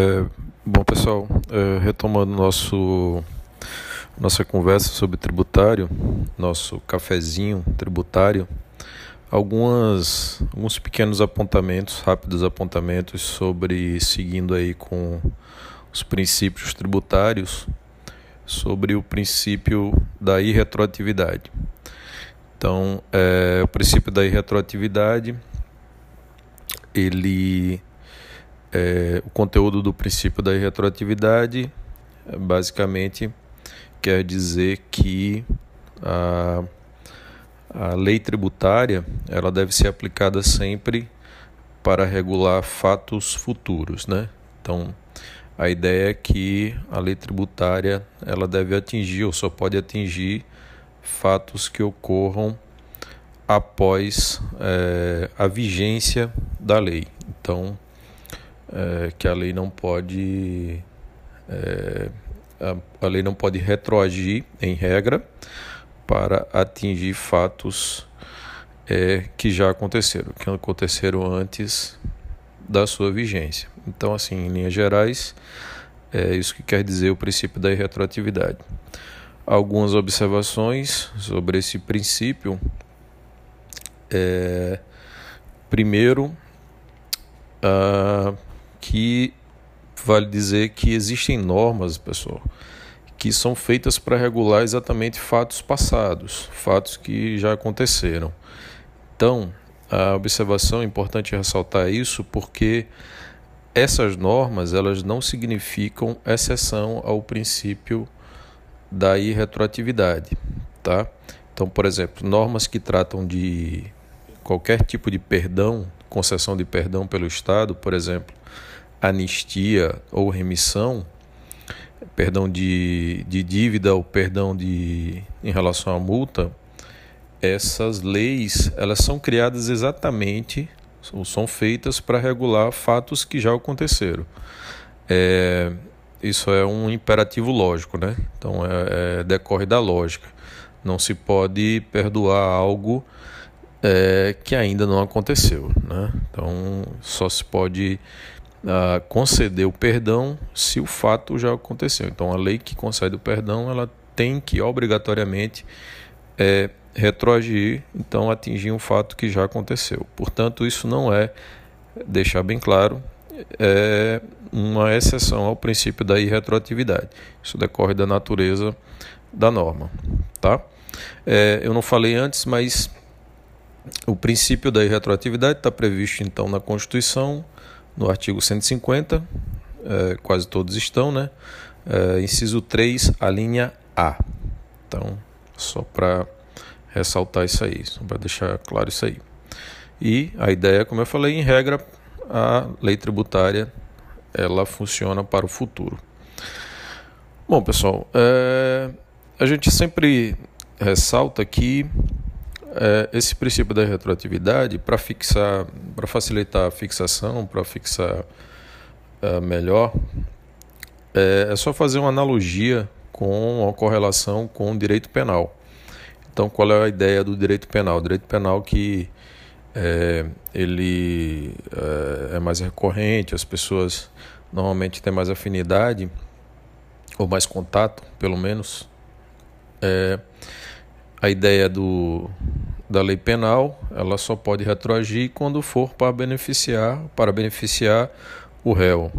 É, bom, pessoal, é, retomando nosso, nossa conversa sobre tributário, nosso cafezinho tributário, algumas, alguns pequenos apontamentos, rápidos apontamentos sobre, seguindo aí com os princípios tributários, sobre o princípio da irretroatividade. Então, é, o princípio da irretroatividade, ele é, o conteúdo do princípio da retroatividade basicamente quer dizer que a, a lei tributária ela deve ser aplicada sempre para regular fatos futuros, né? Então, a ideia é que a lei tributária ela deve atingir ou só pode atingir fatos que ocorram após é, a vigência da lei. Então, é, que a lei não pode é, a, a, lei não pode retroagir em regra para atingir fatos é, que já aconteceram, que aconteceram antes da sua vigência. Então, assim, em linhas gerais, é isso que quer dizer o princípio da irretroatividade. Algumas observações sobre esse princípio. É, primeiro, uh, que vale dizer que existem normas, pessoal, que são feitas para regular exatamente fatos passados, fatos que já aconteceram. Então, a observação é importante ressaltar isso porque essas normas elas não significam exceção ao princípio da irretroatividade, tá? Então, por exemplo, normas que tratam de qualquer tipo de perdão, concessão de perdão pelo Estado, por exemplo, anistia ou remissão, perdão de, de dívida ou perdão de, em relação à multa, essas leis elas são criadas exatamente ou são feitas para regular fatos que já aconteceram. É, isso é um imperativo lógico, né? Então é, é, decorre da lógica. Não se pode perdoar algo é, que ainda não aconteceu, né? Então só se pode uh, conceder o perdão se o fato já aconteceu. Então, a lei que concede o perdão, ela tem que obrigatoriamente é, retroagir, então atingir um fato que já aconteceu. Portanto, isso não é, deixar bem claro, é uma exceção ao princípio da irretroatividade. Isso decorre da natureza da norma, tá? É, eu não falei antes, mas o princípio da irretroatividade está previsto então na Constituição, no artigo 150, é, quase todos estão, né? É, inciso 3, a linha A. Então, só para ressaltar isso aí, para deixar claro isso aí. E a ideia, como eu falei, em regra, a lei tributária ela funciona para o futuro. Bom, pessoal, é, a gente sempre ressalta que é, esse princípio da retroatividade para fixar, para facilitar a fixação, para fixar é, melhor, é, é, só fazer uma analogia com a correlação com o direito penal. Então, qual é a ideia do direito penal? O direito penal que é, ele é, é mais recorrente, as pessoas normalmente têm mais afinidade ou mais contato, pelo menos. É, a ideia do, da lei penal, ela só pode retroagir quando for para beneficiar, para beneficiar o réu.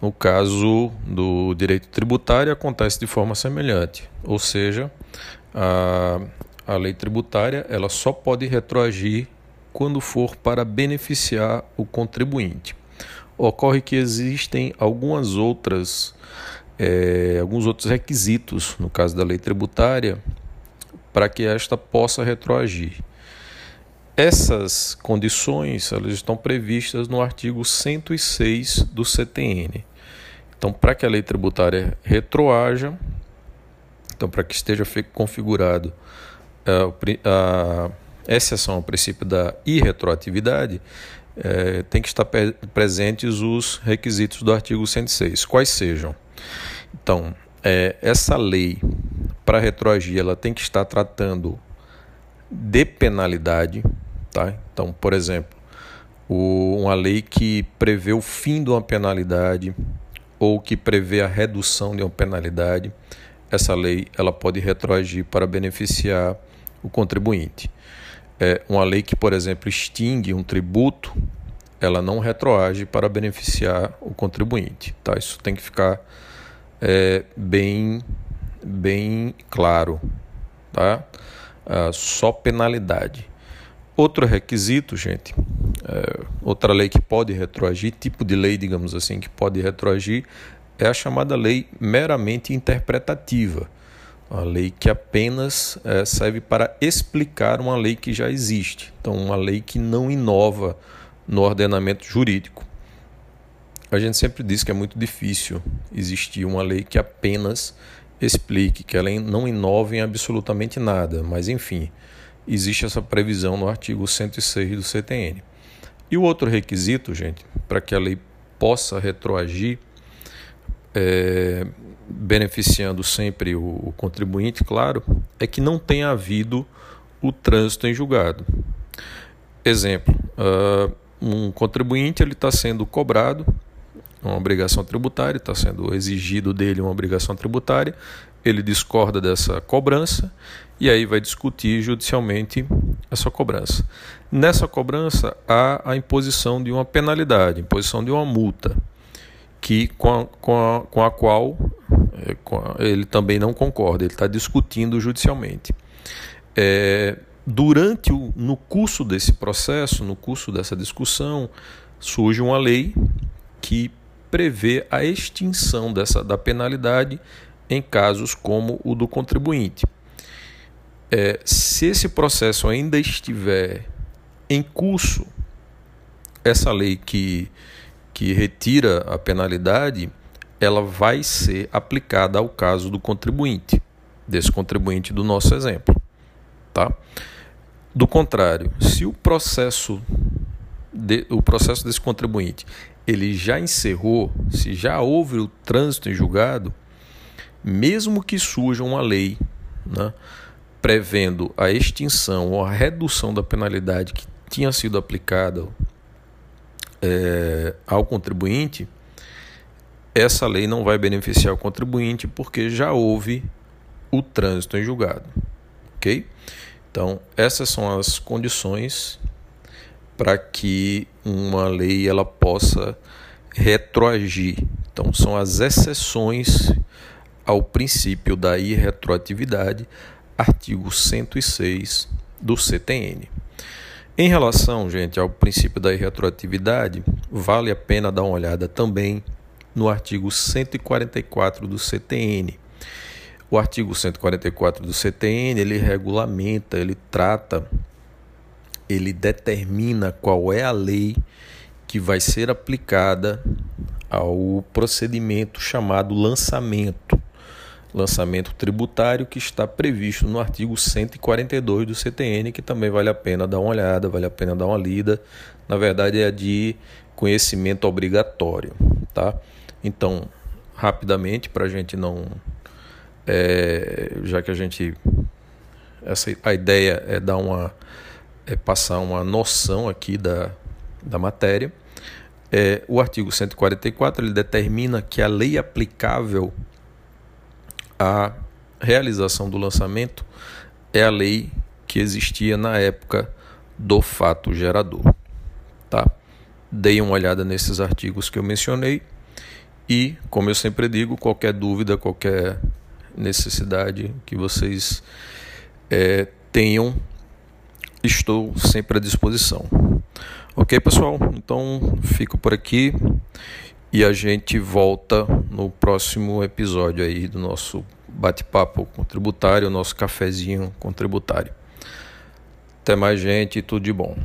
No caso do direito tributário, acontece de forma semelhante, ou seja, a, a lei tributária ela só pode retroagir quando for para beneficiar o contribuinte. Ocorre que existem algumas outras, é, alguns outros requisitos, no caso da lei tributária, para que esta possa retroagir. Essas condições elas estão previstas no artigo 106 do CTN. Então, para que a lei tributária retroaja, então para que esteja configurado a, a exceção ao princípio da irretroatividade, é, tem que estar presentes os requisitos do artigo 106. Quais sejam? Então, é, essa lei para retroagir, ela tem que estar tratando de penalidade, tá? Então, por exemplo, o, uma lei que prevê o fim de uma penalidade ou que prevê a redução de uma penalidade, essa lei ela pode retroagir para beneficiar o contribuinte. É uma lei que, por exemplo, extingue um tributo, ela não retroage para beneficiar o contribuinte. Tá? Isso tem que ficar é, bem, bem claro. Tá? Ah, só penalidade. Outro requisito, gente, é, outra lei que pode retroagir, tipo de lei, digamos assim, que pode retroagir, é a chamada lei meramente interpretativa. Uma lei que apenas é, serve para explicar uma lei que já existe. Então, uma lei que não inova no ordenamento jurídico. A gente sempre diz que é muito difícil existir uma lei que apenas explique, que ela não inove em absolutamente nada, mas enfim, existe essa previsão no artigo 106 do CTN. E o outro requisito, gente, para que a lei possa retroagir, é, beneficiando sempre o, o, contribuinte, claro, é que não tenha havido o trânsito em julgado. Exemplo, uh, um contribuinte ele está sendo cobrado uma obrigação tributária, está sendo exigido dele uma obrigação tributária, ele discorda dessa cobrança e aí vai discutir judicialmente essa cobrança. Nessa cobrança há a imposição de uma penalidade, imposição de uma multa, que com a, com a, com a qual é, com a, ele também não concorda, ele está discutindo judicialmente. É, durante o, no curso desse processo, no curso dessa discussão, surge uma lei que prevê a extinção dessa da penalidade em casos como o do contribuinte. É, se esse processo ainda estiver em curso, essa lei que, que retira a penalidade, ela vai ser aplicada ao caso do contribuinte, desse contribuinte do nosso exemplo. Tá? Do contrário, se o processo, de, o processo desse contribuinte ele já encerrou, se já houve o trânsito em julgado, mesmo que surja uma lei né, prevendo a extinção ou a redução da penalidade que tinha sido aplicada é, ao contribuinte, essa lei não vai beneficiar o contribuinte porque já houve o trânsito em julgado. Ok? Então, essas são as condições para que uma lei ela possa retroagir. Então, são as exceções ao princípio da irretroatividade, artigo 106 do CTN. Em relação, gente, ao princípio da irretroatividade, vale a pena dar uma olhada também no artigo 144 do CTN. O artigo 144 do CTN, ele regulamenta, ele trata, ele determina qual é a lei que vai ser aplicada ao procedimento chamado lançamento lançamento tributário que está previsto no artigo 142 do CTN, que também vale a pena dar uma olhada, vale a pena dar uma lida. Na verdade, é de conhecimento obrigatório, tá? Então, rapidamente, para a gente não. É, já que a gente. Essa, a ideia é dar uma. É passar uma noção aqui da, da matéria. É, o artigo 144 ele determina que a lei aplicável a realização do lançamento é a lei que existia na época do fato gerador. Tá? Dei uma olhada nesses artigos que eu mencionei e, como eu sempre digo, qualquer dúvida, qualquer necessidade que vocês é, tenham, estou sempre à disposição. Ok, pessoal? Então fico por aqui e a gente volta no próximo episódio aí do nosso bate-papo contributário, nosso cafezinho contributário. Até mais, gente, tudo de bom.